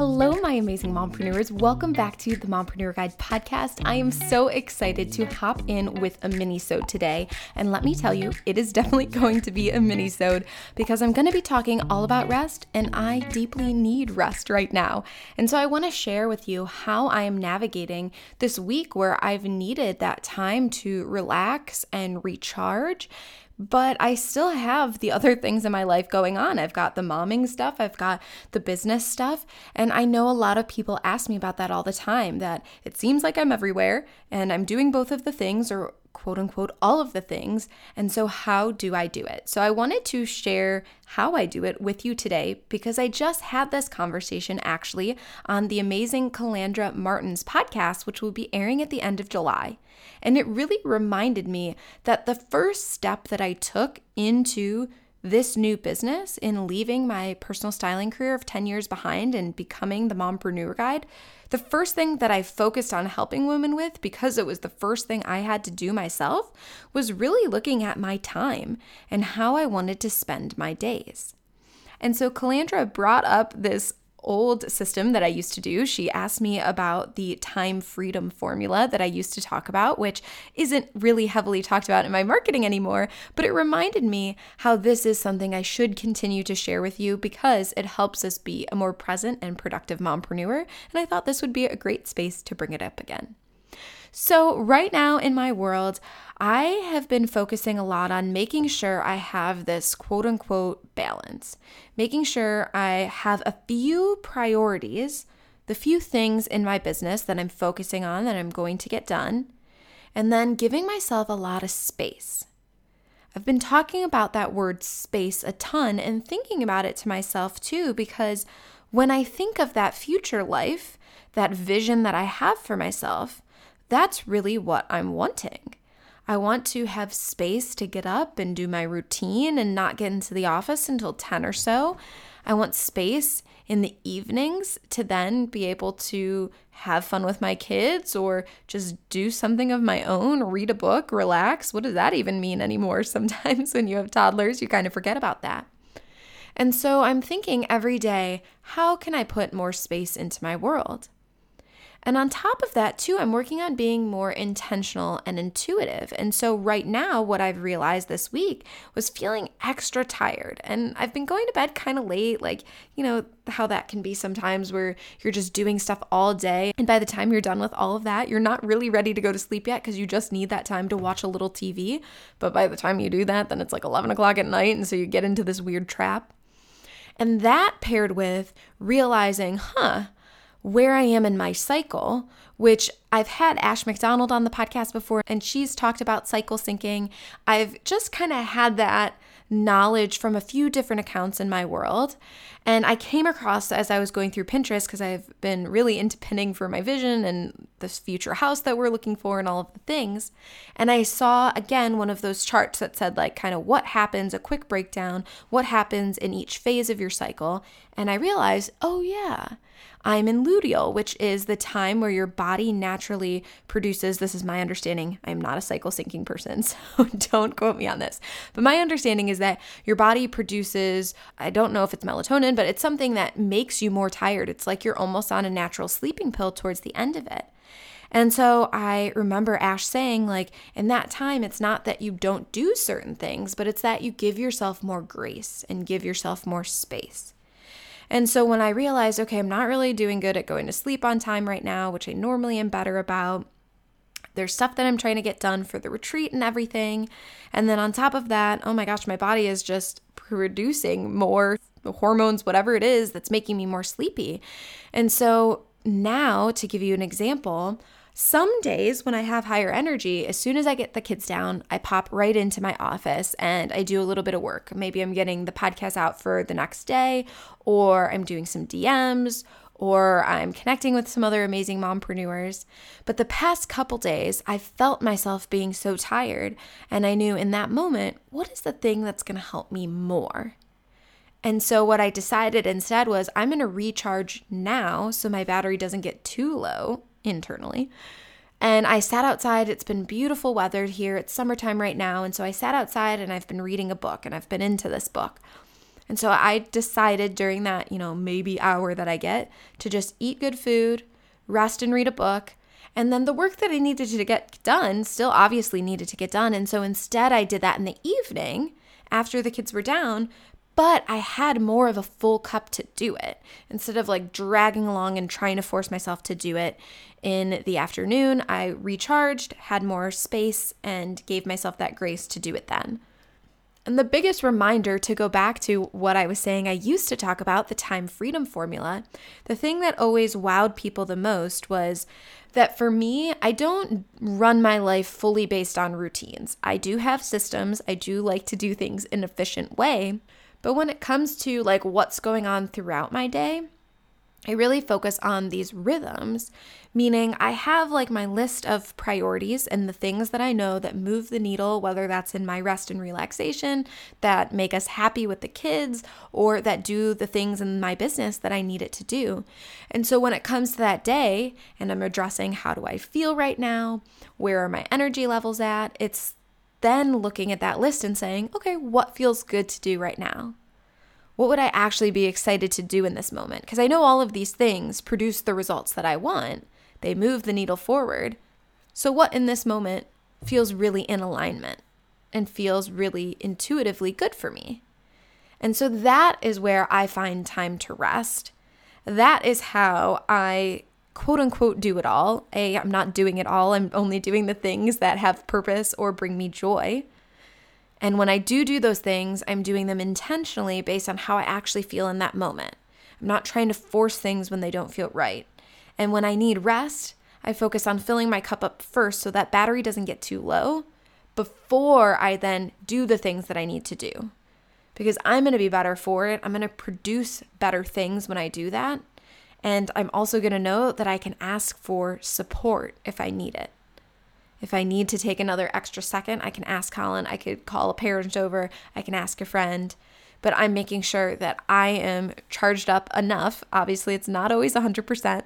Hello, my amazing mompreneurs. Welcome back to the Mompreneur Guide podcast. I am so excited to hop in with a mini-sode today. And let me tell you, it is definitely going to be a mini-sode because I'm going to be talking all about rest and I deeply need rest right now. And so I want to share with you how I am navigating this week where I've needed that time to relax and recharge but I still have the other things in my life going on. I've got the momming stuff, I've got the business stuff, and I know a lot of people ask me about that all the time that it seems like I'm everywhere and I'm doing both of the things or quote unquote all of the things. And so, how do I do it? So, I wanted to share how I do it with you today because I just had this conversation actually on the amazing Calandra Martin's podcast, which will be airing at the end of July. And it really reminded me that the first step that I took into this new business in leaving my personal styling career of 10 years behind and becoming the mompreneur guide, the first thing that I focused on helping women with, because it was the first thing I had to do myself, was really looking at my time and how I wanted to spend my days. And so Calandra brought up this old system that I used to do. She asked me about the time freedom formula that I used to talk about, which isn't really heavily talked about in my marketing anymore, but it reminded me how this is something I should continue to share with you because it helps us be a more present and productive mompreneur. And I thought this would be a great space to bring it up again. So, right now in my world, I have been focusing a lot on making sure I have this quote unquote balance, making sure I have a few priorities, the few things in my business that I'm focusing on that I'm going to get done, and then giving myself a lot of space. I've been talking about that word space a ton and thinking about it to myself too, because when I think of that future life, that vision that I have for myself, that's really what I'm wanting. I want to have space to get up and do my routine and not get into the office until 10 or so. I want space in the evenings to then be able to have fun with my kids or just do something of my own, read a book, relax. What does that even mean anymore? Sometimes when you have toddlers, you kind of forget about that. And so I'm thinking every day, how can I put more space into my world? And on top of that, too, I'm working on being more intentional and intuitive. And so, right now, what I've realized this week was feeling extra tired. And I've been going to bed kind of late, like, you know, how that can be sometimes where you're just doing stuff all day. And by the time you're done with all of that, you're not really ready to go to sleep yet because you just need that time to watch a little TV. But by the time you do that, then it's like 11 o'clock at night. And so you get into this weird trap. And that paired with realizing, huh, where I am in my cycle, which I've had Ash McDonald on the podcast before, and she's talked about cycle syncing. I've just kind of had that knowledge from a few different accounts in my world. And I came across as I was going through Pinterest because I've been really into pinning for my vision and this future house that we're looking for and all of the things. And I saw again one of those charts that said, like, kind of what happens, a quick breakdown, what happens in each phase of your cycle. And I realized, oh, yeah I'm in luteal, which is the time where your body naturally produces. This is my understanding. I'm not a cycle syncing person, so don't quote me on this. But my understanding is that your body produces, I don't know if it's melatonin, but it's something that makes you more tired. It's like you're almost on a natural sleeping pill towards the end of it. And so I remember Ash saying, like, in that time, it's not that you don't do certain things, but it's that you give yourself more grace and give yourself more space. And so when I realized, okay, I'm not really doing good at going to sleep on time right now, which I normally am better about. There's stuff that I'm trying to get done for the retreat and everything. And then on top of that, oh my gosh, my body is just producing more hormones, whatever it is that's making me more sleepy. And so now, to give you an example, some days when I have higher energy, as soon as I get the kids down, I pop right into my office and I do a little bit of work. Maybe I'm getting the podcast out for the next day, or I'm doing some DMs, or I'm connecting with some other amazing mompreneurs. But the past couple days, I felt myself being so tired, and I knew in that moment, what is the thing that's gonna help me more? And so, what I decided instead was I'm gonna recharge now so my battery doesn't get too low internally. And I sat outside. It's been beautiful weather here. It's summertime right now. And so I sat outside and I've been reading a book and I've been into this book. And so I decided during that, you know, maybe hour that I get to just eat good food, rest and read a book. And then the work that I needed to get done still obviously needed to get done. And so instead, I did that in the evening after the kids were down, but I had more of a full cup to do it instead of like dragging along and trying to force myself to do it in the afternoon. I recharged, had more space, and gave myself that grace to do it then. And the biggest reminder to go back to what I was saying, I used to talk about the time freedom formula. The thing that always wowed people the most was that for me, I don't run my life fully based on routines. I do have systems, I do like to do things in an efficient way. But when it comes to like what's going on throughout my day, I really focus on these rhythms, meaning I have like my list of priorities and the things that I know that move the needle, whether that's in my rest and relaxation, that make us happy with the kids, or that do the things in my business that I need it to do. And so when it comes to that day and I'm addressing how do I feel right now, where are my energy levels at, it's then looking at that list and saying, okay, what feels good to do right now? What would I actually be excited to do in this moment? Because I know all of these things produce the results that I want, they move the needle forward. So, what in this moment feels really in alignment and feels really intuitively good for me? And so that is where I find time to rest. That is how I quote unquote do it all. A, I'm not doing it all, I'm only doing the things that have purpose or bring me joy. And when I do do those things, I'm doing them intentionally based on how I actually feel in that moment. I'm not trying to force things when they don't feel right. And when I need rest, I focus on filling my cup up first so that battery doesn't get too low before I then do the things that I need to do. Because I'm going to be better for it. I'm going to produce better things when I do that. And I'm also going to know that I can ask for support if I need it. If I need to take another extra second, I can ask Colin. I could call a parent over. I can ask a friend. But I'm making sure that I am charged up enough. Obviously, it's not always 100%,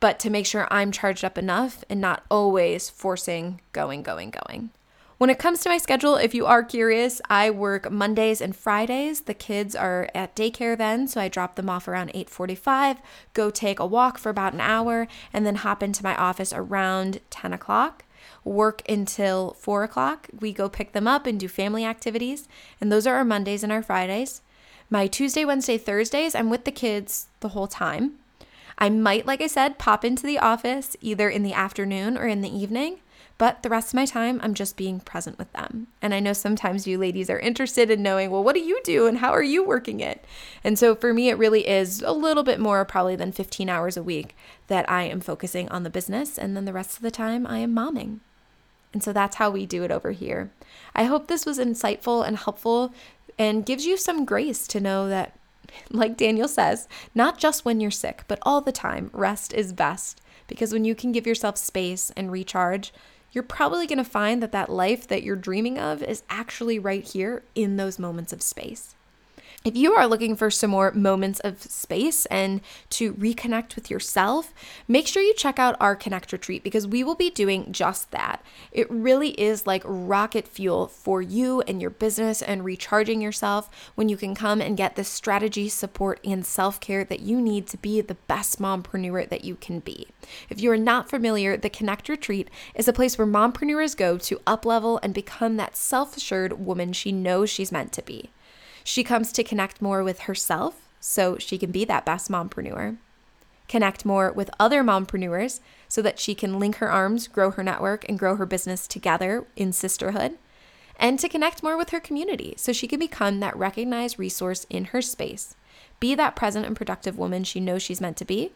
but to make sure I'm charged up enough and not always forcing going, going, going. When it comes to my schedule, if you are curious, I work Mondays and Fridays. The kids are at daycare then, so I drop them off around 8:45, go take a walk for about an hour, and then hop into my office around 10 o'clock work until four o'clock. We go pick them up and do family activities. And those are our Mondays and our Fridays. My Tuesday, Wednesday, Thursdays, I'm with the kids the whole time. I might, like I said, pop into the office either in the afternoon or in the evening, but the rest of my time, I'm just being present with them. And I know sometimes you ladies are interested in knowing, well, what do you do and how are you working it? And so for me, it really is a little bit more probably than 15 hours a week that I am focusing on the business. And then the rest of the time, I am momming. And so that's how we do it over here. I hope this was insightful and helpful and gives you some grace to know that, like Daniel says, not just when you're sick, but all the time, rest is best. Because when you can give yourself space and recharge, you're probably going to find that that life that you're dreaming of is actually right here in those moments of space. If you are looking for some more moments of space and to reconnect with yourself, make sure you check out our Connect Retreat because we will be doing just that. It really is like rocket fuel for you and your business and recharging yourself when you can come and get the strategy, support, and self care that you need to be the best mompreneur that you can be. If you are not familiar, the Connect Retreat is a place where mompreneurs go to uplevel and become that self assured woman she knows she's meant to be. She comes to connect more with herself so she can be that best mompreneur. Connect more with other mompreneurs so that she can link her arms, grow her network, and grow her business together in sisterhood. And to connect more with her community so she can become that recognized resource in her space. Be that present and productive woman she knows she's meant to be.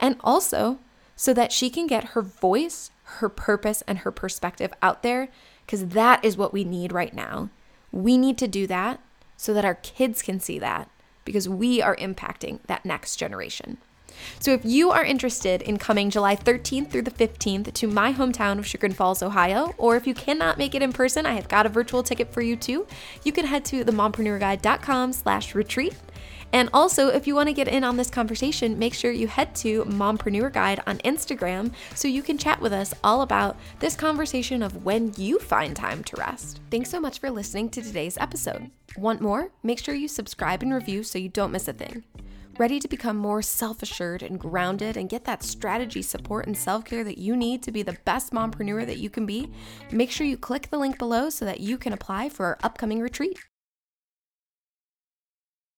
And also so that she can get her voice, her purpose, and her perspective out there because that is what we need right now. We need to do that so that our kids can see that because we are impacting that next generation. So, if you are interested in coming July 13th through the 15th to my hometown of Chagrin Falls, Ohio, or if you cannot make it in person, I have got a virtual ticket for you too. You can head to themompreneurguide.com slash retreat And also, if you want to get in on this conversation, make sure you head to Mompreneur Guide on Instagram so you can chat with us all about this conversation of when you find time to rest. Thanks so much for listening to today's episode. Want more? Make sure you subscribe and review so you don't miss a thing. Ready to become more self assured and grounded and get that strategy, support, and self care that you need to be the best mompreneur that you can be? Make sure you click the link below so that you can apply for our upcoming retreat.